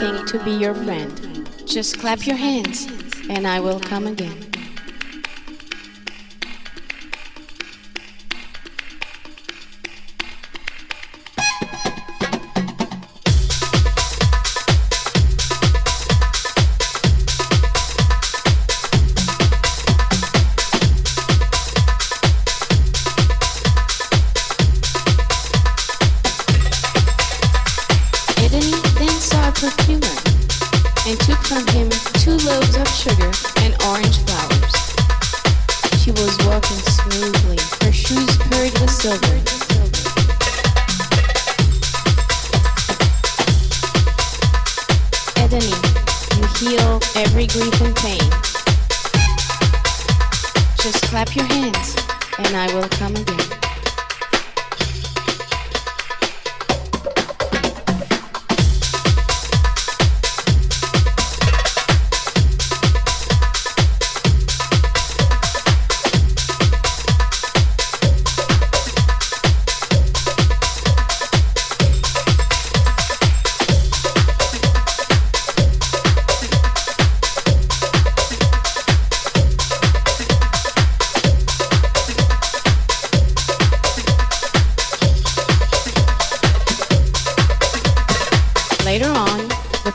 to be your friend. Just clap your hands and I will come again. him two loaves of sugar.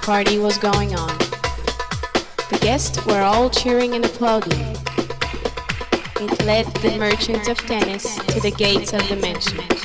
Party was going on. The guests were all cheering and applauding. It led the merchants of tennis to the gates of the mansion.